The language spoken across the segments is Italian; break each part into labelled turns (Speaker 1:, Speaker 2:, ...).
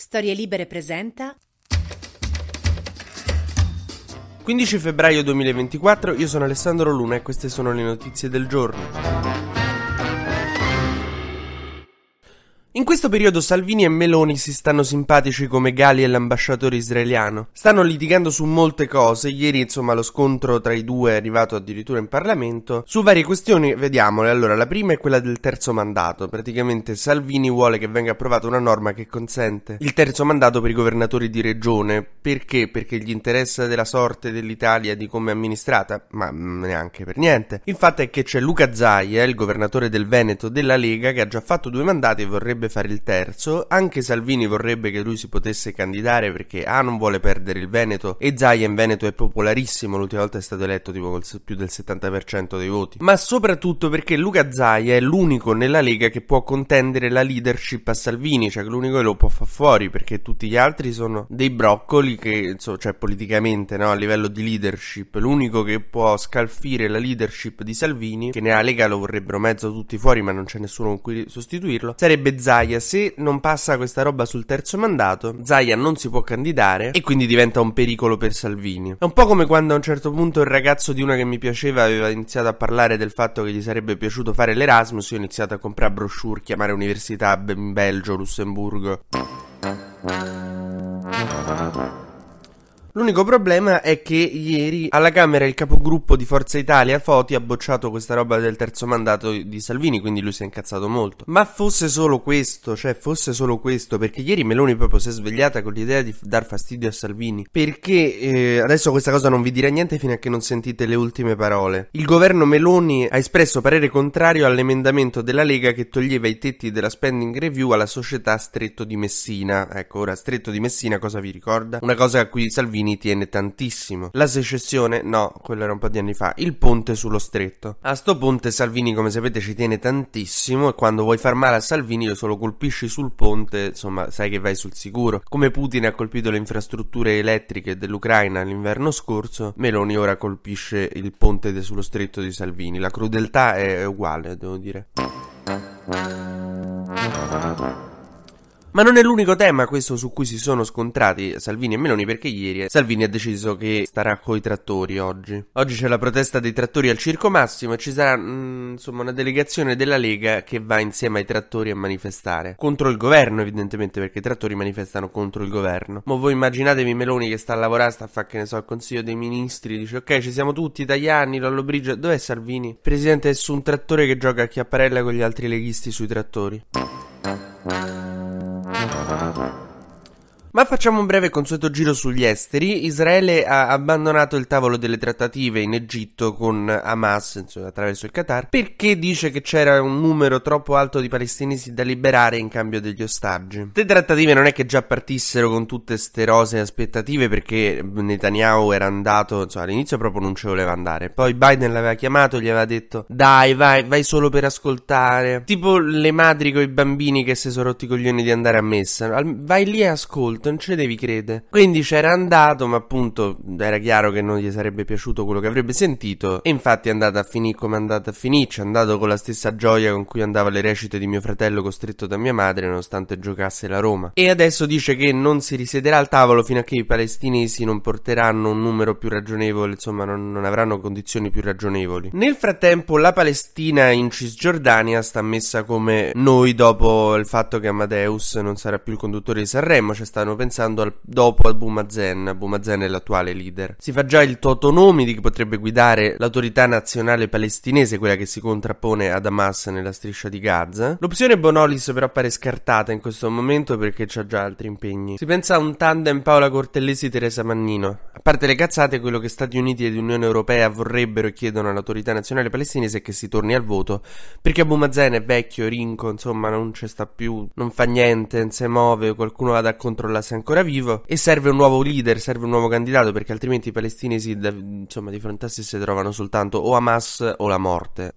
Speaker 1: Storie Libere presenta
Speaker 2: 15 febbraio 2024, io sono Alessandro Luna e queste sono le notizie del giorno. In questo periodo Salvini e Meloni si stanno simpatici come Gali e l'ambasciatore israeliano. Stanno litigando su molte cose, ieri insomma lo scontro tra i due è arrivato addirittura in Parlamento. Su varie questioni, vediamole. Allora, la prima è quella del terzo mandato. Praticamente Salvini vuole che venga approvata una norma che consente il terzo mandato per i governatori di regione. Perché? Perché gli interessa della sorte dell'Italia, di come è amministrata? Ma neanche per niente. Il fatto è che c'è Luca Zaia, il governatore del Veneto della Lega, che ha già fatto due mandati e vorrebbe vorrebbe fare il terzo, anche Salvini vorrebbe che lui si potesse candidare perché A non vuole perdere il Veneto. E Zaia in Veneto è popolarissimo, l'ultima volta è stato eletto tipo col più del 70% dei voti, ma soprattutto perché Luca Zaia è l'unico nella Lega che può contendere la leadership a Salvini, cioè l'unico che lo può far fuori perché tutti gli altri sono dei broccoli che, insomma, cioè politicamente, no, a livello di leadership, l'unico che può scalfire la leadership di Salvini, che nella Lega lo vorrebbero mezzo tutti fuori ma non c'è nessuno con cui sostituirlo, sarebbe Zaia Zaia, se non passa questa roba sul terzo mandato, Zaia non si può candidare e quindi diventa un pericolo per Salvini. È un po' come quando a un certo punto il ragazzo di una che mi piaceva aveva iniziato a parlare del fatto che gli sarebbe piaciuto fare l'Erasmus, io ho iniziato a comprare brochure, chiamare università in Belgio, Lussemburgo. L'unico problema è che ieri alla Camera il capogruppo di Forza Italia, Foti, ha bocciato questa roba del terzo mandato di Salvini, quindi lui si è incazzato molto. Ma fosse solo questo, cioè fosse solo questo, perché ieri Meloni proprio si è svegliata con l'idea di dar fastidio a Salvini. Perché eh, adesso questa cosa non vi dirà niente fino a che non sentite le ultime parole. Il governo Meloni ha espresso parere contrario all'emendamento della Lega che toglieva i tetti della spending review alla società Stretto di Messina. Ecco, ora Stretto di Messina cosa vi ricorda? Una cosa a cui Salvini Salvini tiene tantissimo. La secessione, no, quello era un po' di anni fa. Il ponte sullo stretto. A sto ponte Salvini, come sapete, ci tiene tantissimo e quando vuoi far male a Salvini lo solo colpisci sul ponte, insomma, sai che vai sul sicuro. Come Putin ha colpito le infrastrutture elettriche dell'Ucraina l'inverno scorso, Meloni ora colpisce il ponte sullo stretto di Salvini. La crudeltà è uguale, devo dire. Ma non è l'unico tema questo su cui si sono scontrati Salvini e Meloni perché ieri Salvini ha deciso che starà coi trattori oggi. Oggi c'è la protesta dei trattori al Circo Massimo e ci sarà mm, insomma una delegazione della Lega che va insieme ai trattori a manifestare. Contro il governo evidentemente perché i trattori manifestano contro il governo. Ma voi immaginatevi Meloni che sta a lavorare, sta a fare che ne so il Consiglio dei Ministri, dice ok ci siamo tutti, Tajani, Lollo Brigio, dov'è Salvini? Presidente è su un trattore che gioca a chiapparella con gli altri leghisti sui trattori. Thank you. Ma facciamo un breve consueto giro sugli esteri. Israele ha abbandonato il tavolo delle trattative in Egitto con Hamas, insomma, attraverso il Qatar, perché dice che c'era un numero troppo alto di palestinesi da liberare in cambio degli ostaggi. Le trattative non è che già partissero con tutte ste rose aspettative, perché Netanyahu era andato, insomma, all'inizio proprio non ci voleva andare. Poi Biden l'aveva chiamato, gli aveva detto: Dai, vai, vai solo per ascoltare. Tipo le madri con i bambini che si sono rotti i coglioni di andare a messa. Vai lì e ascolta non ce ne devi credere. Quindi c'era andato, ma appunto era chiaro che non gli sarebbe piaciuto quello che avrebbe sentito. E infatti è andata a finire come è andata a finire. È andato con la stessa gioia con cui andava alle recite di mio fratello costretto da mia madre, nonostante giocasse la Roma. E adesso dice che non si risiederà al tavolo fino a che i palestinesi non porteranno un numero più ragionevole, insomma, non, non avranno condizioni più ragionevoli. Nel frattempo, la Palestina in Cisgiordania sta messa come noi dopo il fatto che Amadeus non sarà più il conduttore di Sanremo. Ci stanno pensando al, dopo al Bumazen. Bumazen è l'attuale leader. Si fa già il Totonomidi che potrebbe guidare l'autorità nazionale palestinese, quella che si contrappone ad Hamas nella striscia di Gaza. L'opzione Bonolis però pare scartata in questo momento perché c'ha già altri impegni. Si pensa a un tandem Paola Cortellesi-Teresa Mannino. A parte le cazzate, quello che Stati Uniti ed Unione Europea vorrebbero e chiedono all'autorità nazionale palestinese è che si torni al voto, perché Abu Mazen è vecchio, rinco, insomma non ci sta più, non fa niente, non si muove, qualcuno vada a controllare se è ancora vivo e serve un nuovo leader, serve un nuovo candidato perché altrimenti i palestinesi insomma di fronte a sé si trovano soltanto o Hamas o la morte.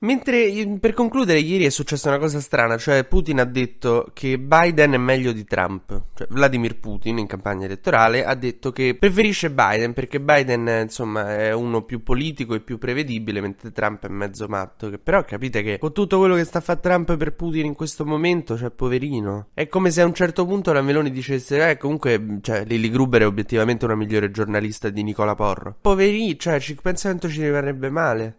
Speaker 2: Mentre per concludere, ieri è successa una cosa strana, cioè Putin ha detto che Biden è meglio di Trump. Cioè, Vladimir Putin in campagna elettorale ha detto che preferisce Biden perché Biden, insomma, è uno più politico e più prevedibile, mentre Trump è mezzo matto. Però capite che con tutto quello che sta a fare Trump per Putin in questo momento, cioè, poverino. È come se a un certo punto la Meloni dicesse, eh, comunque, cioè, Lily Gruber è obiettivamente una migliore giornalista di Nicola Porro. Poverino, cioè, ci penso ci rimarrebbe male.